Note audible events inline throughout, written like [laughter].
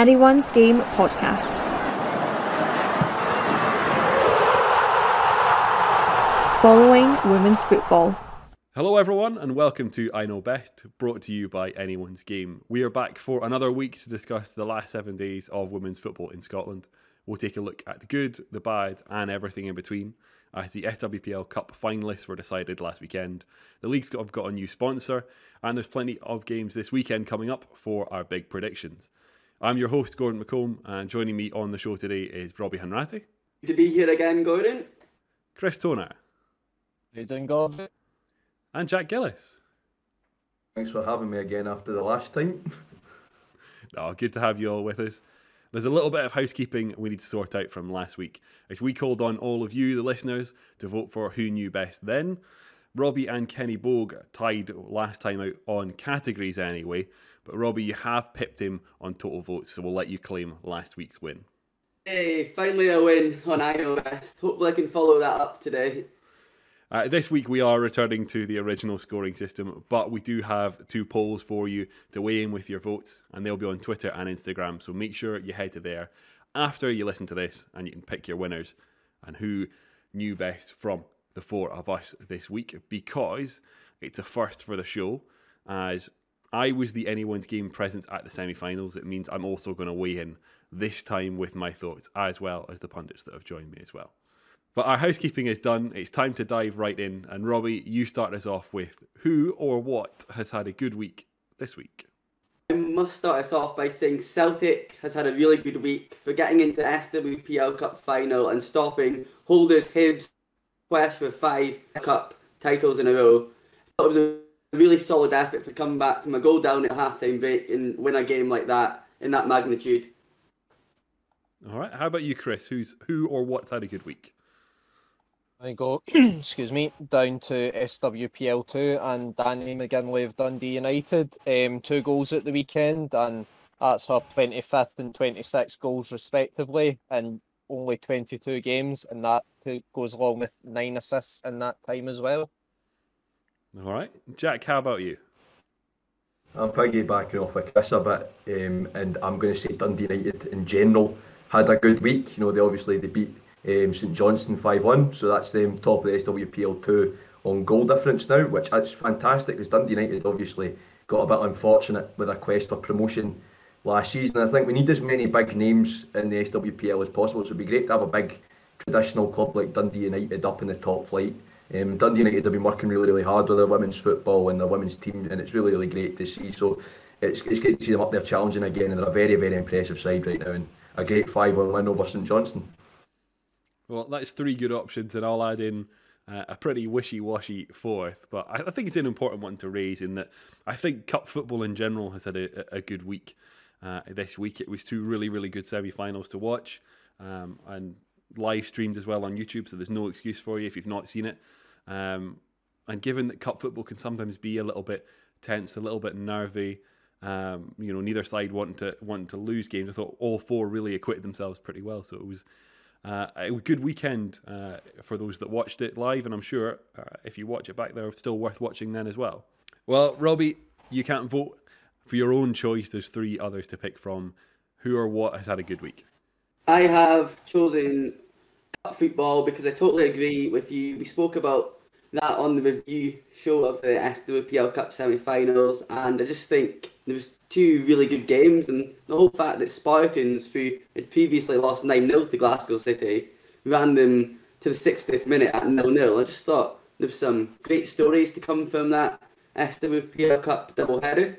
Anyone's Game podcast. Following women's football. Hello, everyone, and welcome to I Know Best, brought to you by Anyone's Game. We are back for another week to discuss the last seven days of women's football in Scotland. We'll take a look at the good, the bad, and everything in between. As the SWPL Cup finalists were decided last weekend, the league's got, got a new sponsor, and there's plenty of games this weekend coming up for our big predictions. I'm your host, Gordon McComb, and joining me on the show today is Robbie Hanratty. Good to be here again, Gordon. Chris Toner. How you doing, Gordon? And Jack Gillis. Thanks for having me again after the last time. [laughs] oh, good to have you all with us. There's a little bit of housekeeping we need to sort out from last week. As we called on all of you, the listeners, to vote for who knew best then. Robbie and Kenny Bogue tied last time out on categories anyway, but Robbie, you have pipped him on total votes, so we'll let you claim last week's win. Hey, finally a win on I Know Best. Hopefully I can follow that up today. Uh, this week we are returning to the original scoring system, but we do have two polls for you to weigh in with your votes, and they'll be on Twitter and Instagram. So make sure you head to there after you listen to this, and you can pick your winners and who knew best from the four of us this week, because it's a first for the show. As I was the anyone's game present at the semi-finals, it means I'm also going to weigh in this time with my thoughts, as well as the pundits that have joined me as well. But our housekeeping is done. It's time to dive right in. And Robbie, you start us off with who or what has had a good week this week? I must start us off by saying Celtic has had a really good week for getting into the SWPL Cup final and stopping holders Hibs quest for five cup titles in a row. It was a really solid effort for coming back from a goal down at halftime break and win a game like that in that magnitude. All right. How about you, Chris? Who's who or what's had a good week? I go, [clears throat] excuse me, down to SWPL two and Danny McGinley of Dundee United. Um, two goals at the weekend, and that's her twenty fifth and twenty sixth goals respectively, and only twenty two games, and that goes along with nine assists in that time as well. All right, Jack. How about you? I'm piggybacking off of Chris a bit, um, and I'm going to say Dundee United in general had a good week. You know, they obviously they beat um, St Johnstone 5 1. So that's them top of the SWPL 2 on goal difference now, which is fantastic because Dundee United obviously got a bit unfortunate with a quest for promotion last season. I think we need as many big names in the SWPL as possible. So it'd be great to have a big traditional club like Dundee United up in the top flight. Um, Dundee United have been working really, really hard with their women's football and their women's team, and it's really, really great to see. So it's, it's great to see them up there challenging again, and they're a very, very impressive side right now, and a great 5 1 win over St Johnstone. Well, that's three good options, and I'll add in uh, a pretty wishy-washy fourth. But I, I, think it's an important one to raise in that I think cup football in general has had a, a good week uh, this week. It was two really, really good semi-finals to watch, um, and live streamed as well on YouTube. So there's no excuse for you if you've not seen it. Um, and given that cup football can sometimes be a little bit tense, a little bit nervy. Um, you know, neither side wanting to wanting to lose games. I thought all four really acquitted themselves pretty well. So it was uh, a good weekend uh, for those that watched it live, and I'm sure uh, if you watch it back there, still worth watching then as well. Well, Robbie, you can't vote for your own choice. There's three others to pick from. Who or what has had a good week? I have chosen football because I totally agree with you. We spoke about that on the review show of the SWPL Cup semi-finals, and I just think there was two really good games, and the whole fact that Spartans, who had previously lost 9 0 to Glasgow City, ran them to the 60th minute at 0 0. I just thought there was some great stories to come from that SWPL Cup double header.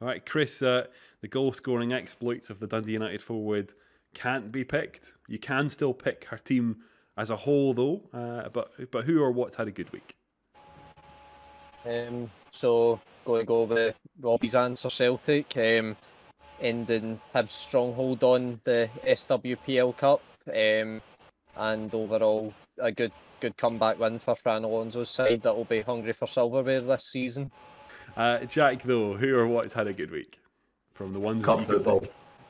All right, Chris, uh, the goal scoring exploits of the Dundee United forward can't be picked. You can still pick her team as a whole, though. Uh, but but who or what's had a good week? Um, so going to go with Robbie's answer Celtic, um, ending Hibs' stronghold on the SWPL Cup, um, and overall a good good comeback win for Fran Alonso's side that will be hungry for silverware this season. Uh, Jack, though, who or what's had a good week from the ones cup football?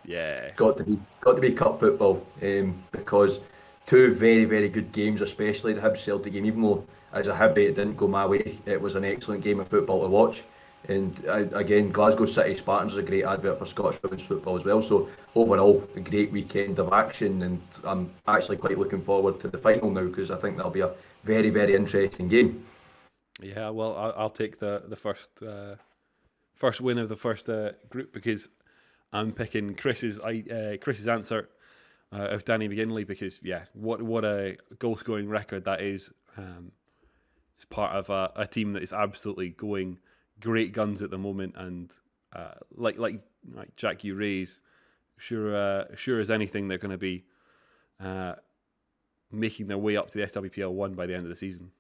Yeah, got to be got to be cup football um, because two very very good games, especially the Hibs Celtic game. Even though as a Hibby it didn't go my way, it was an excellent game of football to watch. And uh, again, Glasgow City Spartans is a great advert for Scottish women's football as well. So overall, a great weekend of action, and I'm actually quite looking forward to the final now because I think that'll be a very, very interesting game. Yeah, well, I'll, I'll take the the first uh, first win of the first uh, group because I'm picking Chris's uh, Chris's answer uh, of Danny McGinley because yeah, what what a goal scoring record that is. Um, it's part of a, a team that is absolutely going great guns at the moment, and uh, like like like Jack, you raise sure uh, sure as anything they're going to be uh, making their way up to the SWPL one by the end of the season.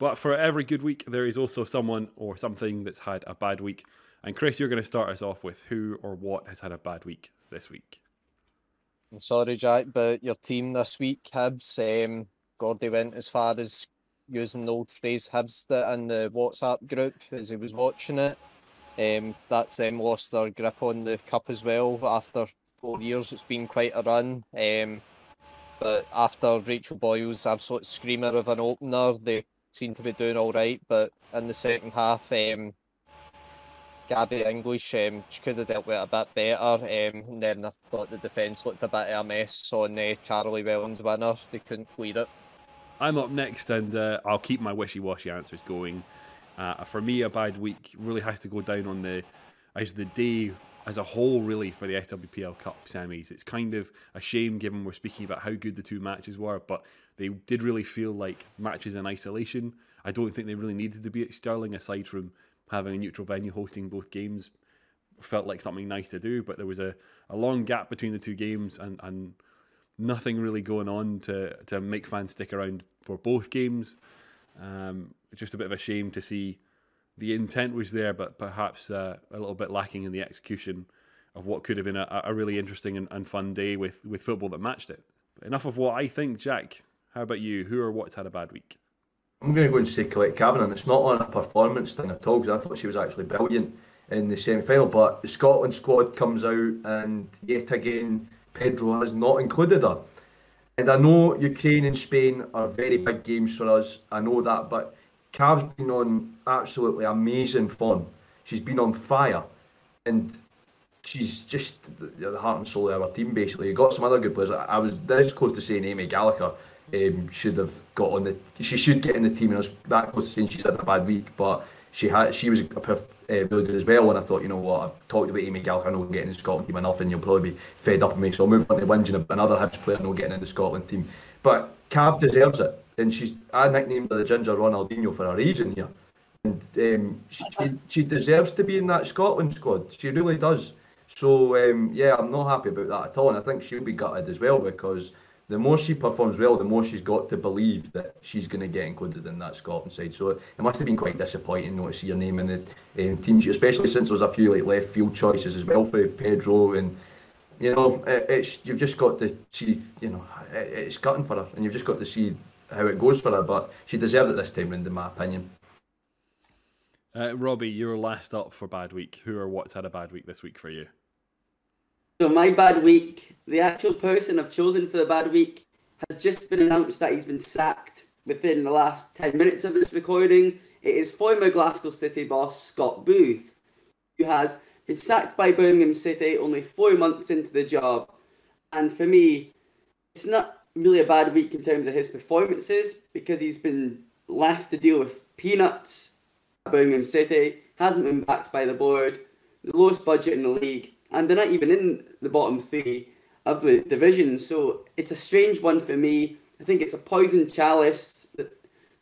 But for every good week, there is also someone or something that's had a bad week. And Chris, you're going to start us off with who or what has had a bad week this week. I'm sorry, Jack, but your team this week, Hibs, um, Gordy went as far as using the old phrase Hibs in the WhatsApp group as he was watching it. Um, that's them lost their grip on the cup as well. After four years, it's been quite a run. Um, but after Rachel Boyle's absolute screamer of an opener, they seemed to be doing all right, but in the second half, um, Gabby English, um, she could have dealt with it a bit better. Um, and then I thought the defence looked a bit of a mess on uh, Charlie Wellings' winner. They couldn't clear it. I'm up next, and uh, I'll keep my wishy-washy answers going. Uh, for me, a bad week really has to go down on the as the day as a whole, really, for the SWPL Cup semis. It's kind of a shame given we're speaking about how good the two matches were, but they did really feel like matches in isolation. I don't think they really needed to be at Stirling, aside from having a neutral venue hosting both games. Felt like something nice to do, but there was a, a long gap between the two games and, and nothing really going on to, to make fans stick around for both games. Um, just a bit of a shame to see the intent was there, but perhaps uh, a little bit lacking in the execution of what could have been a, a really interesting and, and, fun day with, with football that matched it. But enough of what I think, Jack. How about you? Who or what's had a bad week? I'm going to go and say Colette and it's not on a performance thing at all because I thought she was actually brilliant in the semi final. But the Scotland squad comes out, and yet again, Pedro has not included her. And I know Ukraine and Spain are very big games for us, I know that, but Cav's been on absolutely amazing form. She's been on fire, and she's just the, heart and soul of our team. Basically, you got some other good players. I was this close to saying Amy Gallacher um, should have got on the. She should get in the team, and I was that close to saying she's had a bad week, but she had she was uh, really good as well. And I thought, you know what, I've talked about Amy Gallacher not getting in the Scotland team enough, and you'll probably be fed up with me. So I'll move on to whinging another Hibs player not getting in the Scotland team. But Cav deserves it and she's I nicknamed her the Ginger Ronaldinho for a reason here. And um, she, she deserves to be in that Scotland squad. She really does. So um, yeah, I'm not happy about that at all, and I think she'll be gutted as well because the more she performs well, the more she's got to believe that she's going to get included in that Scotland side. So it must have been quite disappointing not to see her name in the um, team sheet, especially since there was a few like left field choices as well for Pedro and. You know, it, it's you've just got to see. You know, it, it's cutting for her, and you've just got to see how it goes for her, but she deserved it this time round, in my opinion. Uh, Robbie, you're last up for bad week. Who or what's had a bad week this week for you? So my bad week, the actual person I've chosen for the bad week has just been announced that he's been sacked within the last 10 minutes of this recording. It is former Glasgow City boss Scott Booth, who has been sacked by Birmingham City only four months into the job. And for me, it's not really a bad week in terms of his performances because he's been left to deal with peanuts at Birmingham City, hasn't been backed by the board, the lowest budget in the league, and they're not even in the bottom three of the division. So it's a strange one for me. I think it's a poison chalice, the,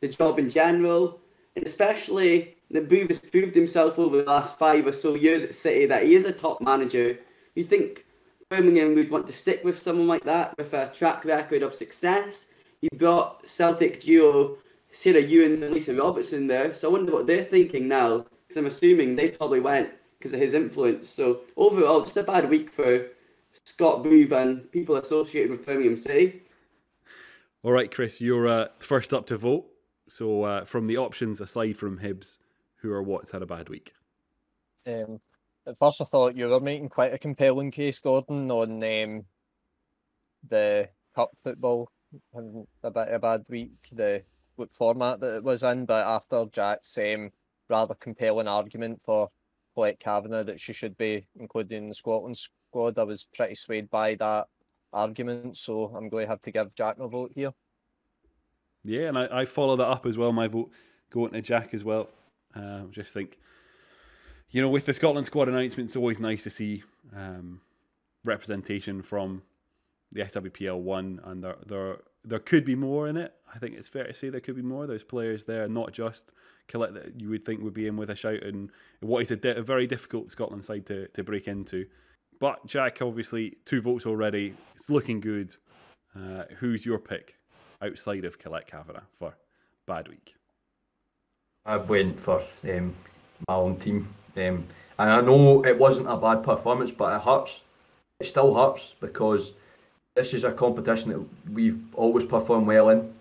the job in general, and especially the Booth has proved himself over the last five or so years at City that he is a top manager. You think Birmingham would want to stick with someone like that with a track record of success. You've got Celtic duo Sarah Ewens and Lisa Robertson there, so I wonder what they're thinking now, because I'm assuming they probably went because of his influence. So overall, just a bad week for Scott Booth and people associated with Birmingham City. All right, Chris, you're uh, first up to vote. So uh, from the options aside from Hibs, who or what's had a bad week? Um, at first I thought you were making quite a compelling case, Gordon, on um, the cup football having a bit of a bad week, the what format that it was in, but after Jack's um, rather compelling argument for Colette Cavanagh that she should be included in the Scotland squad, I was pretty swayed by that argument, so I'm going to have to give Jack my vote here. Yeah, and I, I follow that up as well. My vote going to Jack as well. Uh, just think, you know, with the Scotland squad announcement, it's always nice to see um, representation from the SWPL one, and there there there could be more in it. I think it's fair to say there could be more. There's players there, not just Colette that you would think would be in with a shout, and what is a, di- a very difficult Scotland side to to break into. But Jack, obviously, two votes already. It's looking good. Uh, who's your pick outside of Colette Cavanagh for bad week? I went for um, my own team, um, and I know it wasn't a bad performance, but it hurts. It still hurts because this is a competition that we've always performed well in.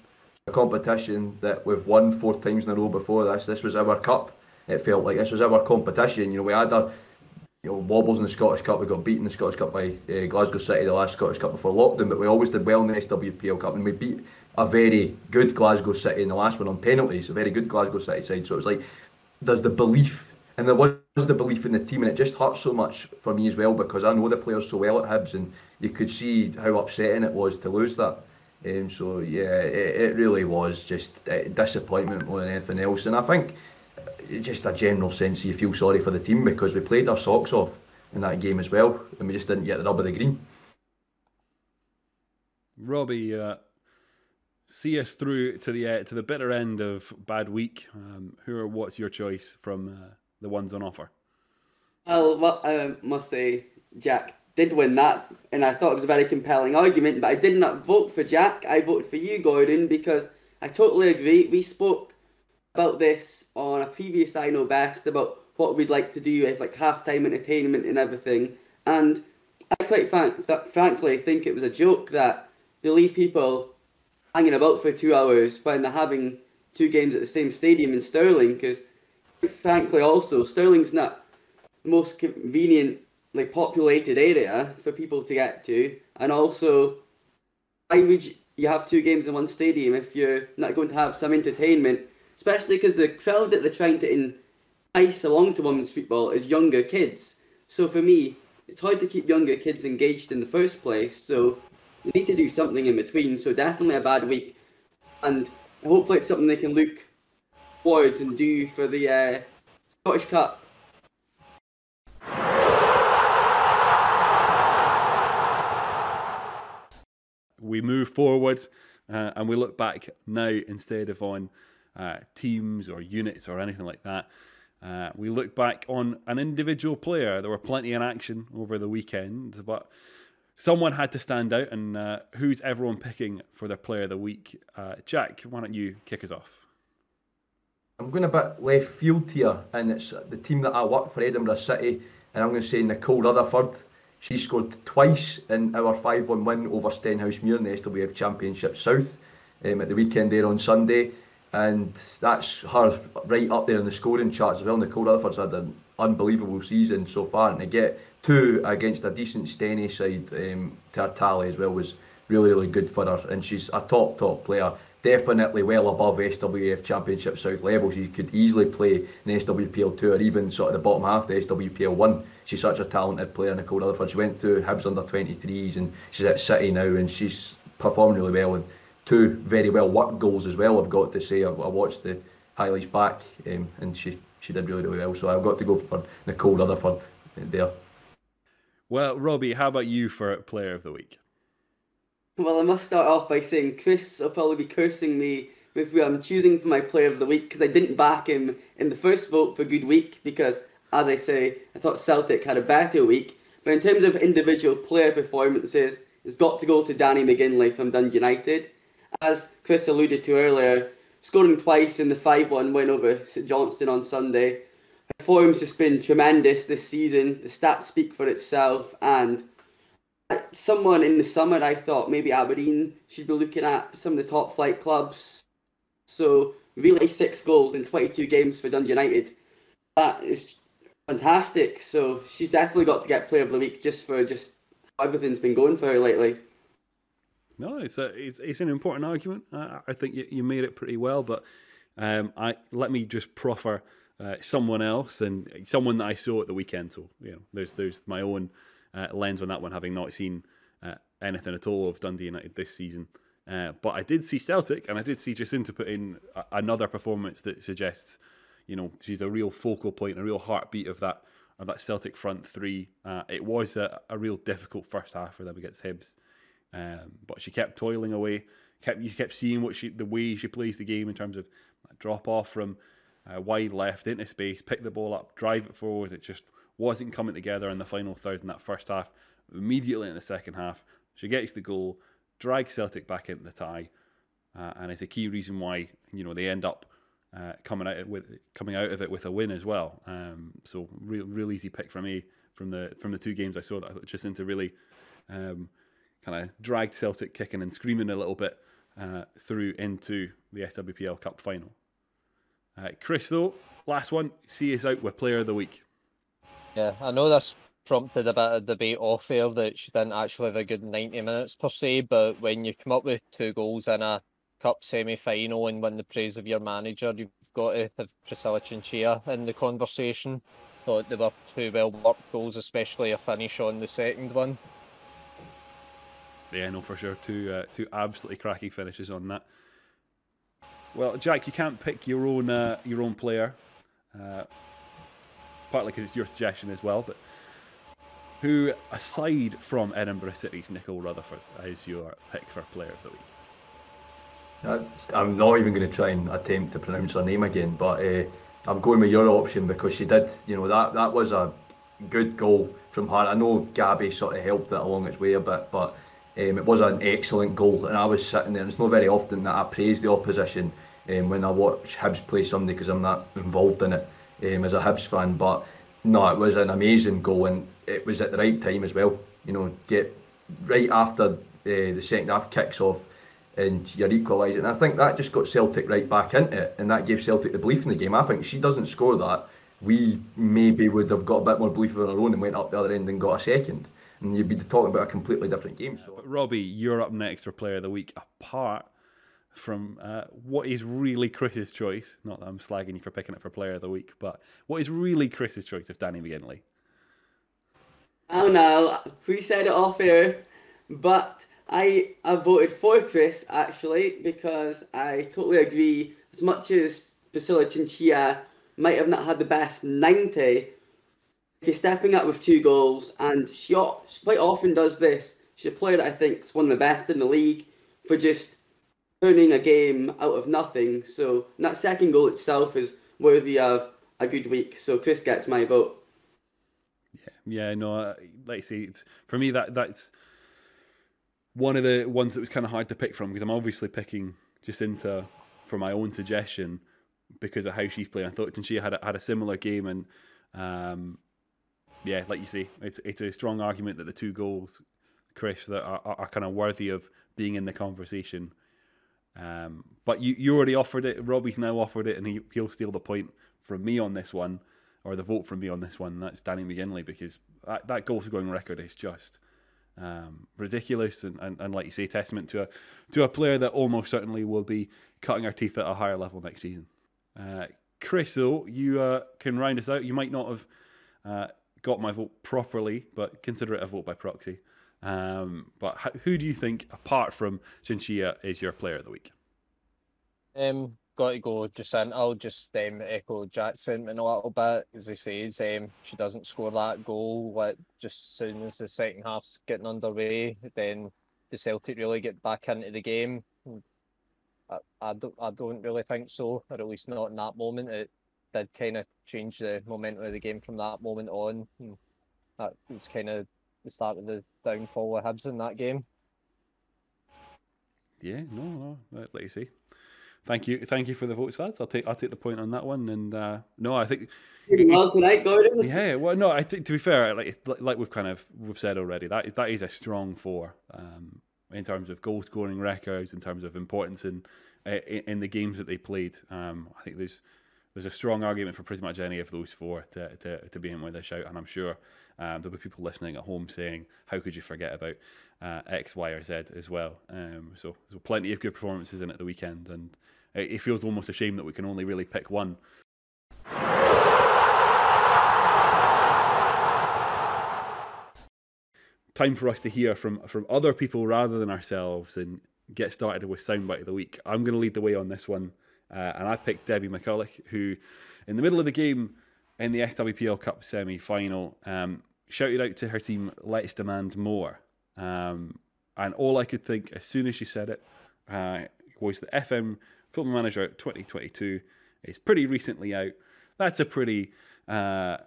A competition that we've won four times in a row before this. This was our cup. It felt like this was our competition. You know, we had our you know, wobbles in the Scottish Cup. We got beaten in the Scottish Cup by uh, Glasgow City, the last Scottish Cup before lockdown, but we always did well in the SWPL Cup, and we beat a very good Glasgow City in the last one on penalties, a very good Glasgow City side. So it was like, there's the belief, and there was the belief in the team, and it just hurts so much for me as well because I know the players so well at Hibs, and you could see how upsetting it was to lose that. Um, so yeah, it, it really was just uh, disappointment more than anything else, and I think just a general sense you feel sorry for the team because we played our socks off in that game as well, and we just didn't get the rub of the green. Robbie, uh, see us through to the uh, to the bitter end of bad week. Um, who or what's your choice from uh, the ones on offer? Well, I must say, Jack did win that, and I thought it was a very compelling argument. But I did not vote for Jack. I voted for you, Gordon, because I totally agree. We spoke about this on a previous I Know Best about what we'd like to do with like halftime entertainment and everything. And I quite frank, frankly think it was a joke that they leave people hanging about for two hours when they're having two games at the same stadium in Stirling. Because frankly, also Stirling's not the most convenient, like populated area for people to get to, and also why would you, have two games in one stadium if you're not going to have some entertainment? Especially because the crowd that they're trying to entice along to women's football is younger kids. So for me, it's hard to keep younger kids engaged in the first place. So you need to do something in between. So definitely a bad week, and hopefully it's something they can look and do for the uh, Scottish Cup. We move forward uh, and we look back now instead of on uh, teams or units or anything like that. Uh, we look back on an individual player. There were plenty in action over the weekend, but someone had to stand out. And uh, who's everyone picking for their player of the week? Uh, Jack, why don't you kick us off? I'm going a bit left field here, and it's the team that I work for, Edinburgh City, and I'm going to say Nicole Rutherford. She scored twice in our 5 1 win over Stenhousemuir in the SWF Championship South um, at the weekend there on Sunday and that's her right up there in the scoring charts as well. Nicole Rutherford's had an unbelievable season so far, and to get two against a decent Steny side um, to her tally as well was really, really good for her. And she's a top, top player. Definitely well above SWF Championship South level. She could easily play in SWPL 2 or even sort of the bottom half of the SWPL 1. She's such a talented player, Nicole Rutherford. She went through Hibs under 23s and she's at City now and she's performing really well. And two very well worked goals as well. I've got to say, I, I watched the highlights back, um, and she she did really really well. So I've got to go for Nicole Rutherford there. Well, Robbie, how about you for Player of the Week? Well, I must start off by saying Chris will probably be cursing me with who I'm choosing for my Player of the Week because I didn't back him in the first vote for Good Week because, as I say, I thought Celtic had a better week. But in terms of individual player performances, it's got to go to Danny McGinley from Dundee United as Chris alluded to earlier, scoring twice in the 5 1 win over St Johnstone on Sunday. Her form's just been tremendous this season. The stats speak for itself. And someone in the summer, I thought maybe Aberdeen should be looking at some of the top flight clubs. So, really, six goals in 22 games for Dundee United. That is fantastic. So, she's definitely got to get Player of the Week just for just everything's been going for her lately. No, it's a it's, it's an important argument. Uh, I think you, you made it pretty well, but um, I let me just proffer uh, someone else and someone that I saw at the weekend. So you know, there's there's my own uh, lens on that one, having not seen uh, anything at all of Dundee United this season. Uh, but I did see Celtic, and I did see Jacynta put in a- another performance that suggests, you know, she's a real focal point, a real heartbeat of that of that Celtic front three. Uh, it was a, a real difficult first half for them against Hibs, um, but she kept toiling away. Kept you kept seeing what she the way she plays the game in terms of drop off from uh, wide left into space, pick the ball up, drive it forward. It just wasn't coming together in the final third in that first half. Immediately in the second half, she gets the goal, drags Celtic back into the tie, uh, and it's a key reason why you know they end up uh, coming out with coming out of it with a win as well. Um, so real real easy pick for me from the from the two games I saw that Jacynta really um, kind of dragged Celtic kicking and screaming a little bit uh, through into the SWPL Cup final. Uh, Chris, though, last one, see us out with Player of the Week. Yeah, I know this prompted a bit of debate off air that she didn't actually have a good 90 minutes per se, but when you come up with two goals in a cup semi final and win the praise of your manager, you've got to have Priscilla Chinchilla in the conversation. Thought they were two well worked goals, especially a finish on the second one. Yeah, no, for sure. Two uh, two absolutely cracking finishes on that. Well, Jack, you can't pick your own uh, your own player, uh, partly because it's your suggestion as well. But who, aside from Edinburgh City's Nicole Rutherford, is your pick for Player of the Week? I'm not even going to try and attempt to pronounce her name again, but uh, I'm going with your option because she did, you know, that that was a good goal from her. I know Gabby sort of helped it along its way a bit, but um, it was an excellent goal. And I was sitting there, and it's not very often that I praise the opposition um, when I watch Hibs play somebody because I'm not involved in it um, as a Hibs fan. But no, it was an amazing goal, and it was at the right time as well. You know, get right after uh, the second half kicks off and you're equalising. I think that just got Celtic right back into it, and that gave Celtic the belief in the game. I think she doesn't score that, we maybe would have got a bit more belief of our own and went up the other end and got a second. And you'd be talking about a completely different game. So Robbie, you're up next for Player of the Week, apart from uh, what is really Chris's choice. Not that I'm slagging you for picking it for Player of the Week, but what is really Chris's choice of Danny McGinley? Oh no, we said it off air, but I I voted for Chris actually because I totally agree. As much as Priscilla Chinchilla might have not had the best ninety, if you're stepping up with two goals, and she, she quite often does this. She's a player that I think is one of the best in the league for just turning a game out of nothing. So that second goal itself is worthy of a good week. So Chris gets my vote. Yeah, yeah, no, uh, like I say, for me that that's one of the ones that was kind of hard to pick from because I'm obviously picking Jacynta for my own suggestion because of how she's playing. I thought she had a, had a similar game, and um, yeah, like you say, it's it's a strong argument that the two goals, Chris, that are, are kind of worthy of being in the conversation. Um, but you, you already offered it. Robbie's now offered it, and he, he'll steal the point from me on this one, or the vote from me on this one. That's Danny McGinley because that, that goal scoring record is just um, ridiculous, and, and, and like you say, testament to a to a player that almost certainly will be cutting our teeth at a higher level next season. Uh, Chris, though, you uh, can round us out. You might not have uh, got my vote properly, but consider it a vote by proxy. Um, but who do you think, apart from Chinchilla, is your player of the week? Um, got to go Jacynta. I'll just um, echo Jack's sentiment a little bit. As he says, um, she doesn't score that goal. Like just as soon as the second half's getting underway, then the Celtic really get back into the game. I, I don't, I don't really think so, or at least not in that moment. It did kind of change the momentum of the game from that moment on. That was kind of the start of the downfall of Hibs in that game. Yeah, no, no, like like you say. Thank you, thank you for the votes, lads. I'll take I'll take the point on that one. And uh, no, I think Doing well tonight, Gordon. [laughs] Yeah, well, no, I think to be fair, like like- like we've kind of we've said already, that that is a strong four um, in terms of goal scoring records, in terms of importance in in, in the games that they played. Um, I think there's there's a strong argument for pretty much any of those four to, to, to be in with a shout, and I'm sure um, there'll be people listening at home saying, "How could you forget about uh, X, Y, or Z as well?" Um, so, so plenty of good performances in at the weekend, and it, it feels almost a shame that we can only really pick one. Time for us to hear from from other people rather than ourselves, and get started with soundbite of the week. I'm going to lead the way on this one, uh, and I picked Debbie McCulloch, who, in the middle of the game in the SWPL Cup semi final, um, shouted out to her team, "Let's demand more." Um, and all I could think as soon as she said it uh, was the FM Football Manager 2022 is pretty recently out. That's a pretty uh,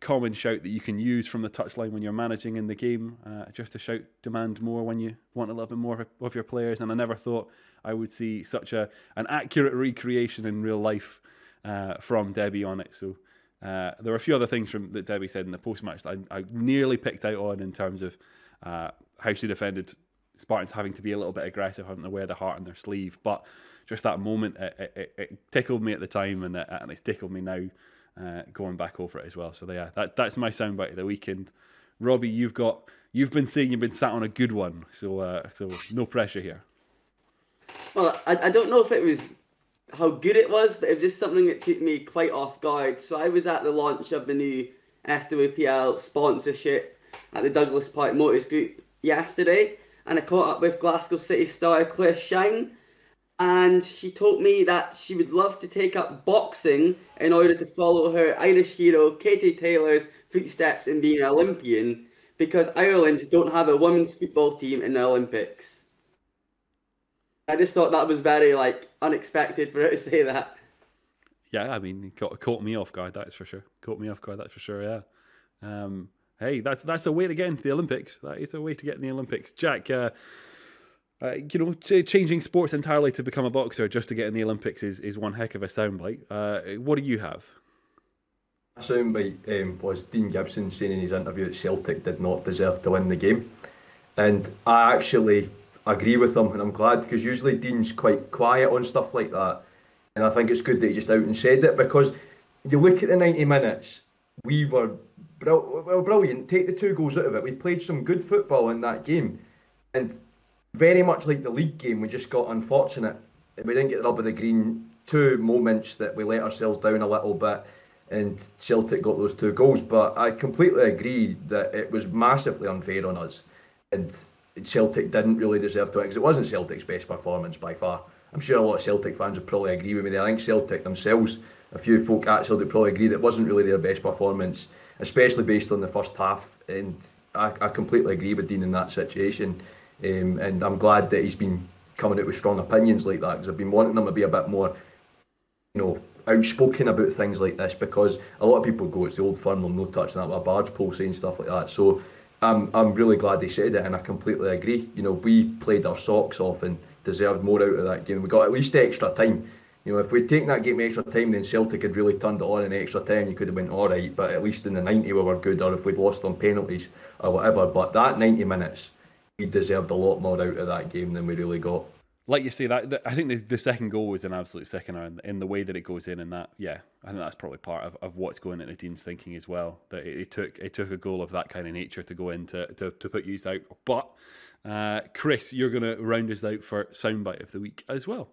common shout that you can use from the touchline when you're managing in the game, uh, just to shout demand more when you want a little bit more of your players. And I never thought I would see such a an accurate recreation in real life uh, from Debbie on it. So uh, there were a few other things from that Debbie said in the post match that I, I, nearly picked out on in terms of uh, how she defended Spartans having to be a little bit aggressive, having to wear the heart on their sleeve. But just that moment, it, it, it tickled me at the time, and, it, and it's tickled me now uh, going back over it as well. So yeah, that that's my soundbite of the weekend. Robbie, you've got you've been saying you've been sat on a good one, so uh, so no pressure here. Well, I, I don't know if it was how good it was, but it was just something that took me quite off guard. So I was at the launch of the new SWPL sponsorship at the Douglas Park Motors Group yesterday, and I caught up with Glasgow City star Claire Shine, and she told me that she would love to take up boxing in order to follow her Irish hero Katie Taylor's footsteps in being an Olympian because Ireland don't have a women's football team in the Olympics. I just thought that was very like unexpected for her to [laughs] say that. Yeah, I mean, caught, caught me off guard. That's for sure. Caught me off guard. That's for sure. Yeah. Um, hey, that's that's a way to get into the Olympics. That is a way to get in the Olympics. Jack, uh, uh, you know, ch- changing sports entirely to become a boxer just to get in the Olympics is, is one heck of a soundbite. Uh, what do you have? A soundbite um, was Dean Gibson saying in his interview that Celtic did not deserve to win the game. And I actually agree with him, and I'm glad because usually Dean's quite quiet on stuff like that. And I think it's good that he just out and said it because you look at the 90 minutes, we were well, brilliant. Take the two goals out of it. We played some good football in that game. And very much like the league game, we just got unfortunate. We didn't get the rub of the green. Two moments that we let ourselves down a little bit, and Celtic got those two goals. But I completely agree that it was massively unfair on us, and Celtic didn't really deserve to win because it wasn't Celtic's best performance by far. I'm sure a lot of Celtic fans would probably agree with me. I think Celtic themselves, a few folk at Celtic probably agree that it wasn't really their best performance, especially based on the first half. And I, I completely agree with Dean in that situation. Um, and I'm glad that he's been coming out with strong opinions like that because I've been wanting him to be a bit more, you know, outspoken about things like this because a lot of people go, it's the old firm, they'll no touch that with a barge pole saying stuff like that. So I'm, I'm really glad he said it and I completely agree. You know, we played our socks off and deserved more out of that game. We got at least extra time. You know, if we'd taken that game extra time, then Celtic had really turned it on in extra time. You could have went all right, but at least in the 90 we were good, or if we'd lost on penalties or whatever. But that 90 minutes, we deserved a lot more out of that game than we really got. Like you say, that, that I think the, the, second goal was an absolute sickener in, in the way that it goes in, and that yeah, I think that's probably part of, of what's going into Dean's thinking as well. That it, it, took it took a goal of that kind of nature to go in to, to, to put you out. But uh, Chris, you're going to round us out for soundbite of the week as well.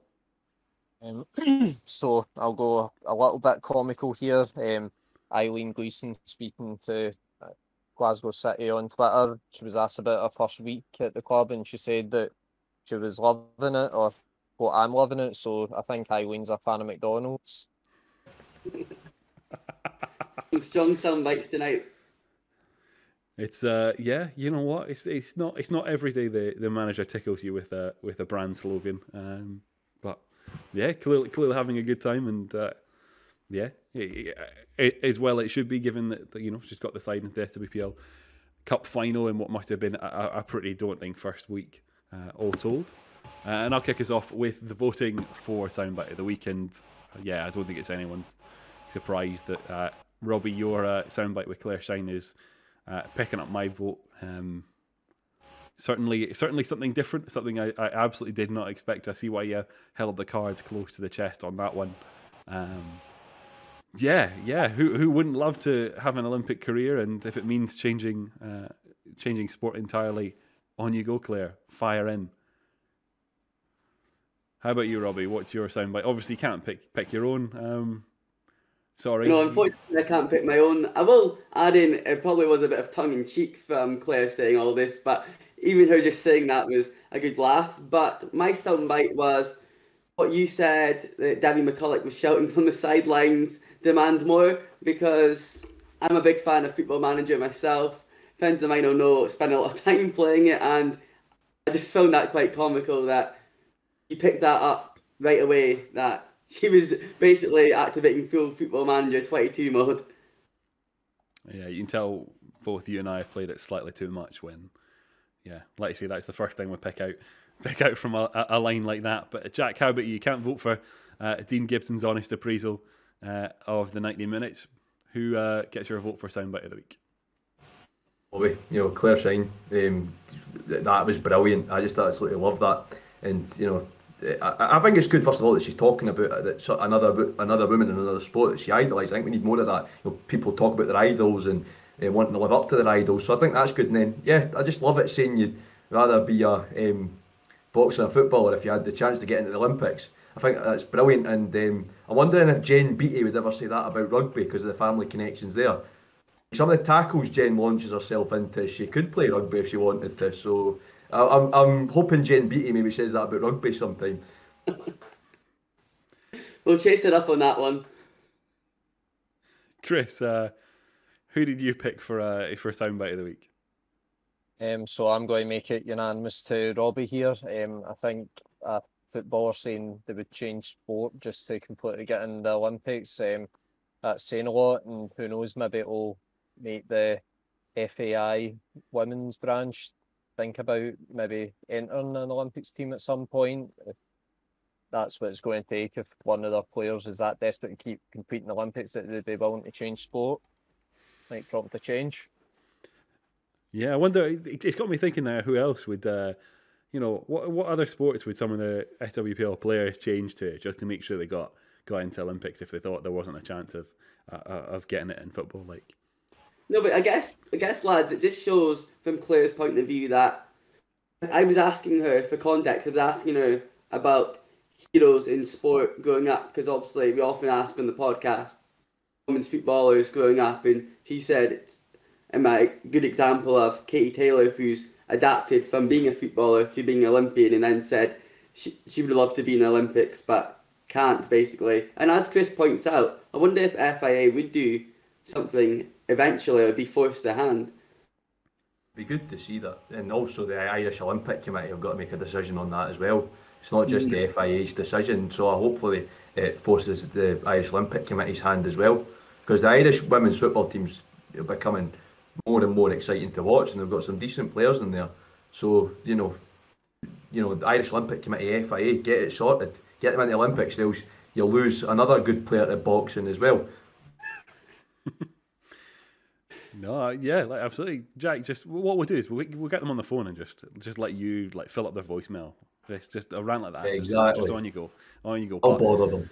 Um, [clears throat] so I'll go a little bit comical here. Um, Eileen Gleeson speaking to Glasgow City on Twitter. She was asked about her first week at the club, and she said that she was loving it, or well, I'm loving it. So I think Eileen's a fan of McDonald's. [laughs] Strong sound bites tonight. It's uh yeah, you know what? It's it's not it's not every day the, the manager tickles you with a with a brand slogan. Um, but yeah, clearly clearly having a good time and uh, yeah, as well it should be given that you know she's got the side in the SWPL Cup final in what must have been a, a pretty daunting first week, all told. Uh, and I'll kick us off with the voting for soundbite of the weekend. Uh, yeah, I don't think it's anyone surprised that uh, Robbie, your uh, soundbite with Claire Shine is uh, picking up my vote. Um, certainly, certainly something different, something I, I, absolutely did not expect. I see why you held the cards close to the chest on that one. Um, Yeah, yeah. Who who wouldn't love to have an Olympic career? And if it means changing uh, changing sport entirely, on you go, Claire. Fire in. How about you, Robbie? What's your soundbite? Obviously, you can't pick pick your own. Um, sorry. No, unfortunately, I can't pick my own. I will add in. It probably was a bit of tongue in cheek from Claire saying all this, but even her just saying that was a good laugh. But my soundbite was what you said that Davy McCulloch was shouting from the sidelines, demand more, because I'm a big fan of Football Manager myself. Friends of mine will know, spend a lot of [laughs] time playing it, and I just found that quite comical that he picked that up right away. That [laughs] she was basically activating full Football Manager 22 mode. Yeah, you can tell both you and I have played it slightly too much. When, yeah, like you say, that's the first thing we pick out, [laughs] pick out from a, a line like that. But Jack, how about you? You can't vote for uh, Dean Gibson's honest appraisal uh, of the 90 minutes. Who uh, gets your vote for soundbite of the week? Bobby, you know, Claire Shine, um, that was brilliant. I just absolutely love that. And, you know, I, I think it's good first of all that she's talking about that another another woman in another sport that she idolises. I think we need more of that. You know, people talk about their idols and uh, wanting to live up to their idols. So I think that's good. And then yeah, I just love it saying you'd rather be a um, boxer or a footballer if you had the chance to get into the Olympics. I think that's brilliant. And um, I'm wondering if Jen Beattie would ever say that about rugby because of the family connections there. Some of the tackles Jen launches herself into, she could play rugby if she wanted to. So I'm, I'm hoping Jen Beattie maybe says that about rugby sometime. we'll chase it up on that one. Chris, uh, who did you pick for uh, for a soundbite of the week? Um, so I'm going to make it unanimous to Robbie here. Um, I think a footballer saying they would change sport just to completely get in the Olympics. Um, that's saying a lot, and who knows, maybe it'll make the FAI women's branch think about maybe entering an Olympics team at some point. That's what it's going to take if one of their players is that desperate to keep competing Olympics that they'd be willing to change sport, like prompt a change. Yeah, I wonder. It's got me thinking now. Who else would, uh, you know, what what other sports would some of the SWPL players change to just to make sure they got got into Olympics if they thought there wasn't a chance of uh, uh of getting it in football? Like, no, but I guess I guess lads, it just shows from Claire's point of view that I was asking her for context. I was asking her about heroes in sport growing up because obviously we often ask on the podcast women's footballers growing up, and she said it's a good example of Katie Taylor who's adapted from being a footballer to being an Olympian, and then said she she would love to be in the Olympics but can't basically. And as Chris points out, I wonder if FAI would do something eventually it would be forced to hand. Be good to see that, and also the Irish Olympic Committee have got to make a decision on that as well. It's not just the mm. FAI's decision, so hopefully it forces the Irish Olympic Committee's hand as well, because the Irish women's football teams are becoming more and more exciting to watch, and they've got some decent players in there. So you know, you know, the Irish Olympic Committee, FIA, get it sorted, get them into the Olympics. They'll you'll lose another good player to boxing as well. [laughs] No, yeah, like absolutely, Jack. Just what we'll do is we'll, we'll get them on the phone and just just let you like fill up their voicemail. Just, just a rant like that. Exactly. Just, just on you go. On you go. I'll bother them.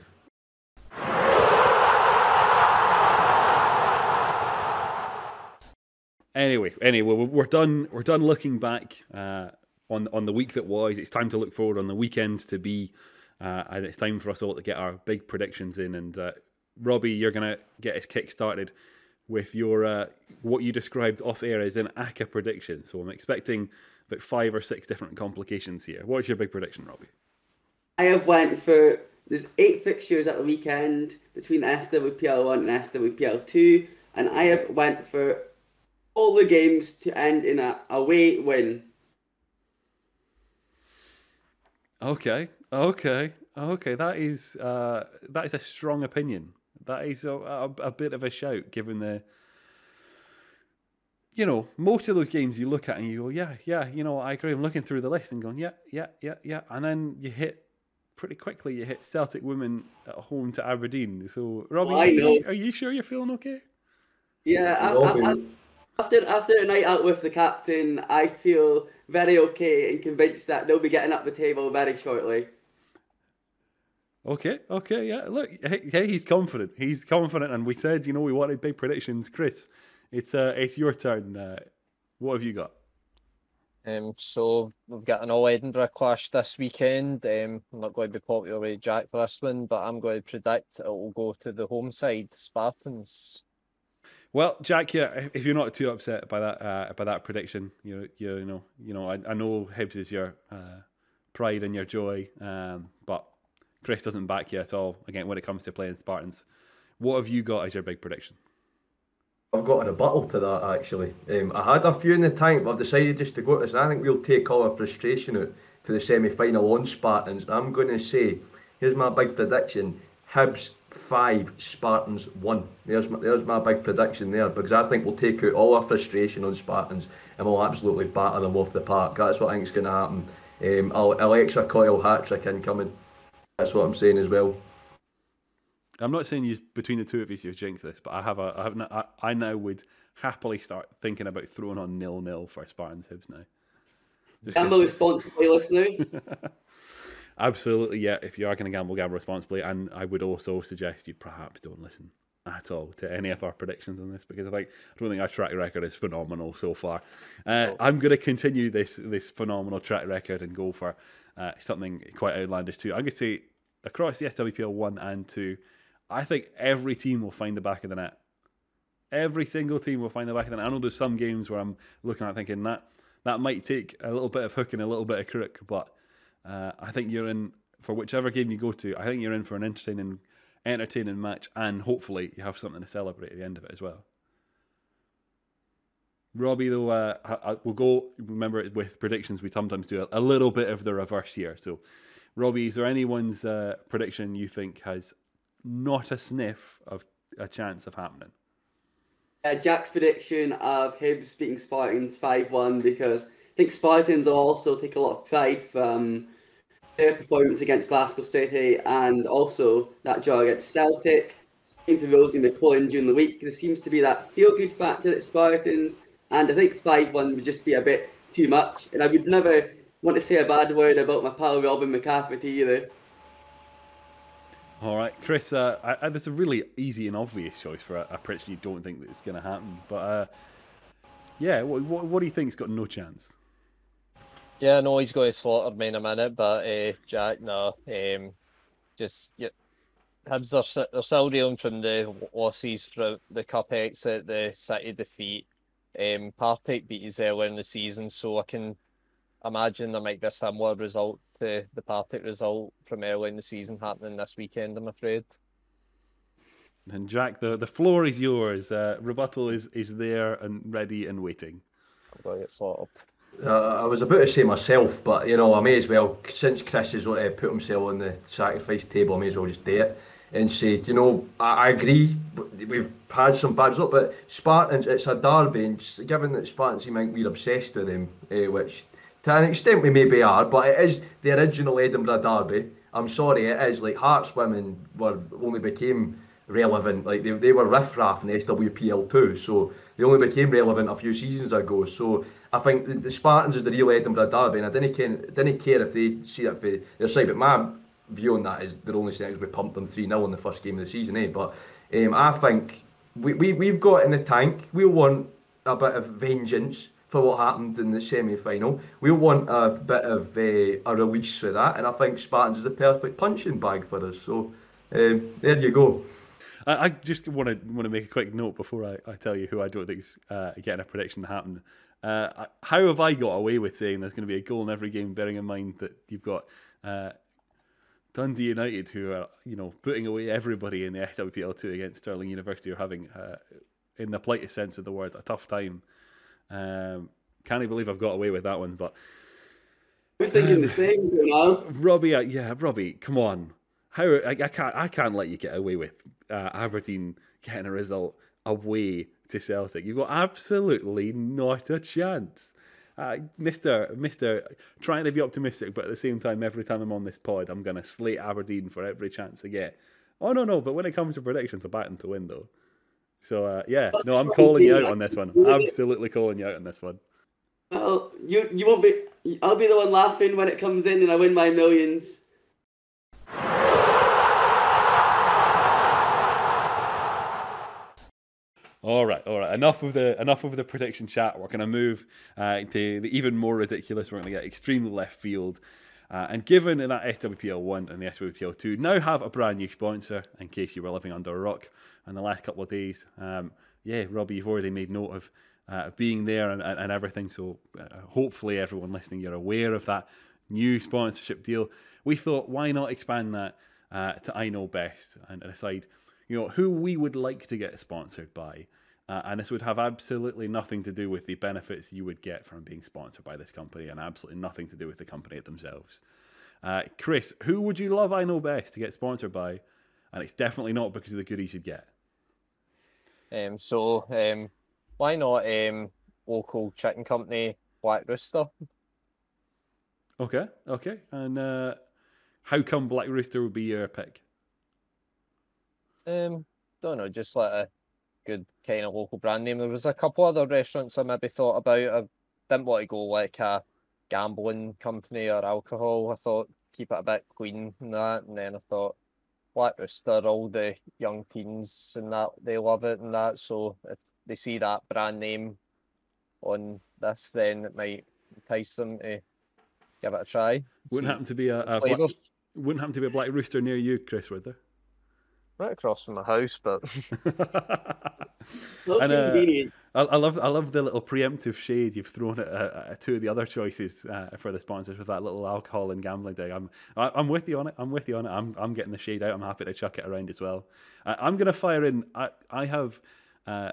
Anyway, anyway, we're done. We're done looking back uh, on on the week that was. It's time to look forward on the weekend to be, uh, and it's time for us all to get our big predictions in. And uh, Robbie, you're gonna get us kick started with your uh, what you described off air as an ACCA prediction. So I'm expecting about five or six different complications here. What's your big prediction, Robbie? I have went for there's eight fixtures at the weekend between SWPL one and SWPL two, and I have went for all the games to end in a away win. Okay, okay, okay. That is uh, that is a strong opinion. That is a, a, a bit of a shout, given the. You know, most of those games you look at and you go, yeah, yeah, you know, I agree. I'm looking through the list and going, yeah, yeah, yeah, yeah, and then you hit pretty quickly. You hit Celtic women at home to Aberdeen. So, Robbie, are, you, are you sure you're feeling okay? Yeah, I, I, I, after after a night out with the captain, I feel very okay and convinced that they'll be getting up the table very shortly. Okay, okay, yeah. Look, hey, hey, he's confident. He's confident, and we said, you know, we wanted big predictions. Chris, it's uh, it's your turn. Uh, what have you got? Um, so we've got an all Edinburgh clash this weekend. Um, I'm not going to be popular with Jack for this one, but I'm going to predict it will go to the home side, Spartans. Well, Jack, yeah, if you're not too upset by that uh, by that prediction, you you, you know you know I, I know Hibs is your uh, pride and your joy, um, but Chris doesn't back you at all. Again, when it comes to playing Spartans, what have you got as your big prediction? I've got a rebuttal to that actually. Um, I had a few in the tank, but I've decided just to go to this, and I think we'll take all our frustration out for the semi final on Spartans. I'm going to say, here's my big prediction Hibs 5, Spartans 1. There's my, there's my big prediction there because I think we'll take out all our frustration on Spartans and we'll absolutely batter them off the park. That's what I think is going to happen. Um, Alexa Coyle hat trick incoming. That's what I'm saying as well. I'm not saying you between the two of you you've jinxed this, but I have a I have I, I now would happily start thinking about throwing on nil nil for Spartans Hibs now. Gamble responsibly, listeners. [laughs] Absolutely, yeah. If you are going to gamble, gamble responsibly, and I would also suggest you perhaps don't listen at all to any of our predictions on this because I think I don't think our track record is phenomenal so far. Uh, I'm going to continue this this phenomenal track record and go for uh, something quite outlandish too. I'm going to say across the SWPL one and two, I think every team will find the back of the net. Every single team will find the back of the net. I know there's some games where I'm looking at thinking that that might take a little bit of hook and a little bit of crook, but uh, I think you're in for whichever game you go to. I think you're in for an entertaining, entertaining match, and hopefully you have something to celebrate at the end of it as well. Robbie, though, uh, I, we'll go. Remember, with predictions, we sometimes do a, a, little bit of the reverse here. So, Robbie, is there anyone's uh, prediction you think has not a sniff of a chance of happening? Uh, Jack's prediction of Hibs beating Spartans 5 1 because I think Spartans also take a lot of pride from their performance against Glasgow City and also that draw against Celtic. Speaking to Rosie McClellan during the week, there seems to be that feel good factor at Spartans, and I think 5 1 would just be a bit too much. And I would never want to say a bad word about my pal Robin McCafferty either. All right, Chris. Uh, I, I, that's a really easy and obvious choice for a, a prediction you don't think that it's going to happen. But uh, yeah, what, what, what do you think's got no chance? Yeah, no, he's going to slaughter me in a minute, but uh, Jack, no, um, just yeah, Hibs are they're still dealing from the losses from the cup exit, the City defeat. Um, Partick beat us earlier in the season, so I can imagine there might be a similar result to the Partick result from early in the season happening this weekend, I'm afraid. And Jack, the, the floor is yours. Uh, rebuttal is, is there and ready and waiting. I'm going to get slaughtered. Uh, I was about to say myself, but you know, I may as well, since Chris has uh, put himself on the sacrifice table, I may as well just do it and say, you know, I, I agree, we've had some bad results, but Spartans, it's a derby, and given that Spartans, you might we're obsessed with them, uh, which to an extent we maybe are, but it is the original Edinburgh Derby. I'm sorry, it is like Hearts women were only became relevant, like they, they were riffraff in the SWPL too, so they only became relevant a few seasons ago. So I think the, the Spartans is the real Edinburgh Derby, and I didn't care, didn't care if they see it for their side, but my view on that is they're only saying we pumped them 3 0 in the first game of the season, eh? But um, I think we, we, we've got in the tank, we want a bit of vengeance for what happened in the semi-final. We'll want a bit of uh, a release for that, and I think Spartans is the perfect punching bag for us. So um, there you go. I, I, just want to want to make a quick note before I, I tell you who I don't think is uh, getting a prediction to happen. Uh, how have I got away with saying there's going to be a goal in every game, bearing in mind that you've got uh, Dundee United who are you know putting away everybody in the SWPL two against Stirling University, are having, uh, in the politest sense of the word, a tough time. Um, can't believe I've got away with that one, but I was thinking um, the same. You Robbie, uh, yeah, Robbie, come on. How I, I, can't I can't let you get away with uh, Aberdeen getting a result away to Celtic. You've got absolutely not a chance. Uh, Mister, Mister, trying to be optimistic, but at the same time, every time I'm on this pod, I'm going to slate Aberdeen for every chance I get. Oh no, no! But when it comes to predictions, I back them to win though. So uh, yeah, no, I'm calling you out on this one. Absolutely calling you out on this one. Well, you you won't be. I'll be the one laughing when it comes in, and I win my millions. All right, all right. Enough of the enough of the prediction chat. We're going to move uh, to the even more ridiculous. We're going to get extremely left field. Uh, and given that SWPL 1 and the SWPL 2 now have a brand new sponsor, in case you were living under a rock in the last couple of days, um, yeah, Robbie, you've already made note of uh, being there and, and, and everything. So uh, hopefully, everyone listening, you're aware of that new sponsorship deal. We thought, why not expand that uh, to I Know Best and decide, you know, who we would like to get sponsored by. Uh, and this would have absolutely nothing to do with the benefits you would get from being sponsored by this company and absolutely nothing to do with the company themselves. Uh, Chris, who would you love I Know Best to get sponsored by? And it's definitely not because of the goodies you'd get. Um, so, um, why not um, local chicken company Black Rooster? Okay, okay. And uh, how come Black Rooster would be your pick? Um, don't know, just like a good kind of local brand name. There was a couple other restaurants I maybe thought about. I didn't want to go like a gambling company or alcohol. I thought keep it a bit clean and that. And then I thought Black Rooster, all the young teens and that they love it and that. So if they see that brand name on this, then it might entice them to give it a try. Wouldn't happen to be a, a black, wouldn't happen to be a Black Rooster near you, Chris, would there? Right across from my house, but [laughs] and, uh, I, I, love I love the little preemptive shade you've thrown at, uh, at two of the other choices uh, for the sponsors with that little alcohol and gambling thing. I'm I, am i am with you on it. I'm with you on it. I'm I'm getting the shade out. I'm happy to chuck it around as well. I, am gonna fire in. I I have. Uh,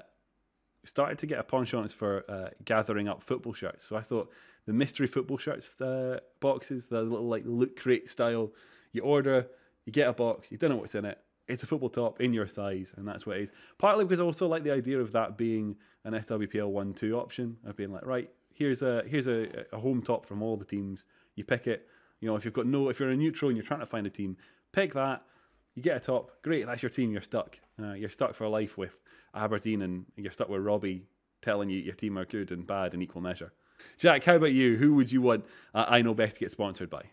started to get a penchant for uh, gathering up football shirts. So I thought the mystery football shirts uh, boxes, the little like loot crate style. You order, you get a box, you don't know what's in it it's a football top in your size, and that's what it is. Partly because I also like the idea of that being an SWPL one two option of being like, right, here's a here's a, a home top from all the teams. You pick it. You know, if you've got no, if you're a neutral and you're trying to find a team, pick that. You get a top, great. That's your team. You're stuck. Uh, you're stuck for life with Aberdeen, and you're stuck with Robbie telling you your team are good and bad in equal measure. Jack, how about you? Who would you want? Uh, I know best to get sponsored by.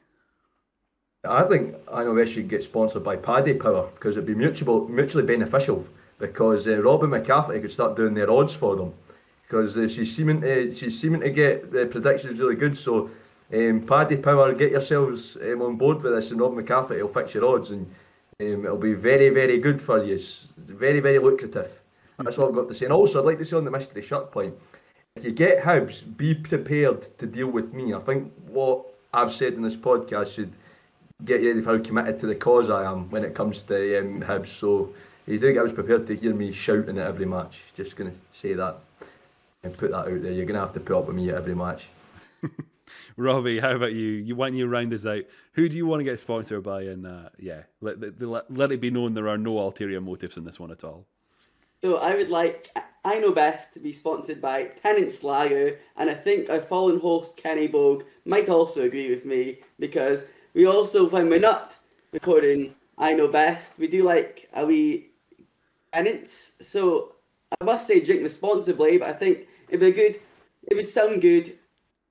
I think I know we should get sponsored by Paddy Power because it'd be mutual, mutually beneficial. Because uh, Robin McCafferty could start doing their odds for them because uh, she's seeming to she's seeming to get the predictions really good. So um, Paddy Power, get yourselves um, on board with this, and Robin McCafferty will fix your odds, and um, it'll be very very good for you. It's very very lucrative. That's what I've got to say. And also, I'd like to say on the mystery shirt point, if you get Hibs, be prepared to deal with me. I think what I've said in this podcast should get ready for how committed to the cause I am when it comes to um, Hibs. So you do get was prepared to hear me shouting at every match. Just going to say that and put that out there. You're going to have to put up with me at every match. [laughs] Robbie, how about you? You when you round us out, who do you want to get sponsored by? And uh, yeah, let, let, let it be known there are no ulterior motives in this one at all. So I would like I know best to be sponsored by Tennent's Lager, and I think our fallen host Kenny Bogue might also agree with me because we also, when we're not recording I Know Best, we do like a wee penance. So I must say drink responsibly, but I think it'd be good, it would sound good,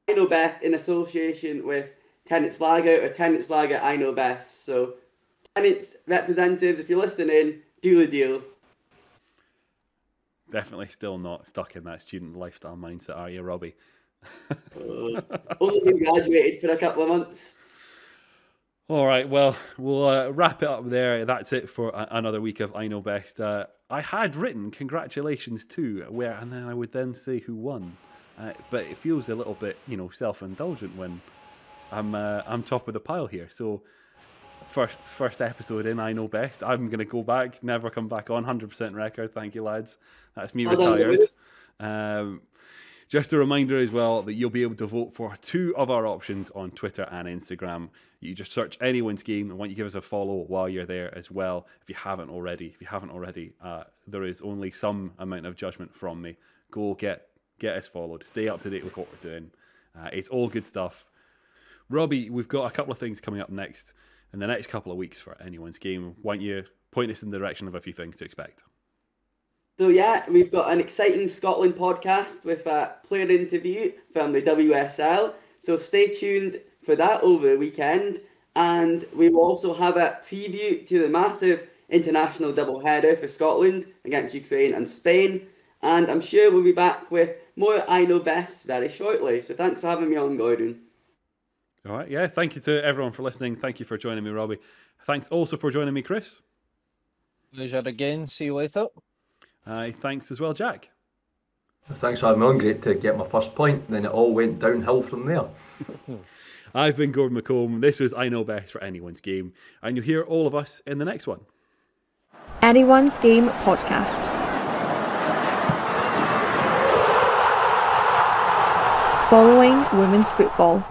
I Know Best in association with Tennent's Lager or Tennent's Lager I Know Best. So Tennent's, representatives, if you're listening, do the deal. Definitely still not stuck in that student lifestyle mindset, are you, Robbie? uh, [laughs] only been graduated for a couple of months. All right, well, we'll uh, wrap it up there. That's it for a- another week of I Know Best. Uh, I had written congratulations to where, and then I would then say who won. Uh, but it feels a little bit, you know, self-indulgent when I'm uh, I'm top of the pile here. So first first episode in I Know Best. I'm gonna go back, never come back on. Hundred percent record. Thank you, lads. That's me retired. Um, just a reminder as well that you'll be able to vote for two of our options on Twitter and Instagram. You just search anyone's game and want you give us a follow while you're there as well. If you haven't already, if you haven't already, uh, there is only some amount of judgment from me. Go get get us followed. Stay up to date with what we're doing. Uh, it's all good stuff. Robbie, we've got a couple of things coming up next in the next couple of weeks for anyone's game. Why don't you point us in the direction of a few things to expect? So yeah, we've got an exciting Scotland podcast with a player interview from the WSL. So stay tuned for that over the weekend, and we will also have a preview to the massive international double header for Scotland against Ukraine and Spain. And I'm sure we'll be back with more I Know Best very shortly. So thanks for having me on, Gordon. All right. Yeah. Thank you to everyone for listening. Thank you for joining me, Robbie. Thanks also for joining me, Chris. Pleasure again. See you later. Uh, thanks as well, Jack. Thanks for having me on. Great to get my first point. Then it all went downhill from there. [laughs] I've been Gordon McComb. This was I Know Best for Anyone's Game. And you'll hear all of us in the next one. Anyone's Game podcast. Following women's football.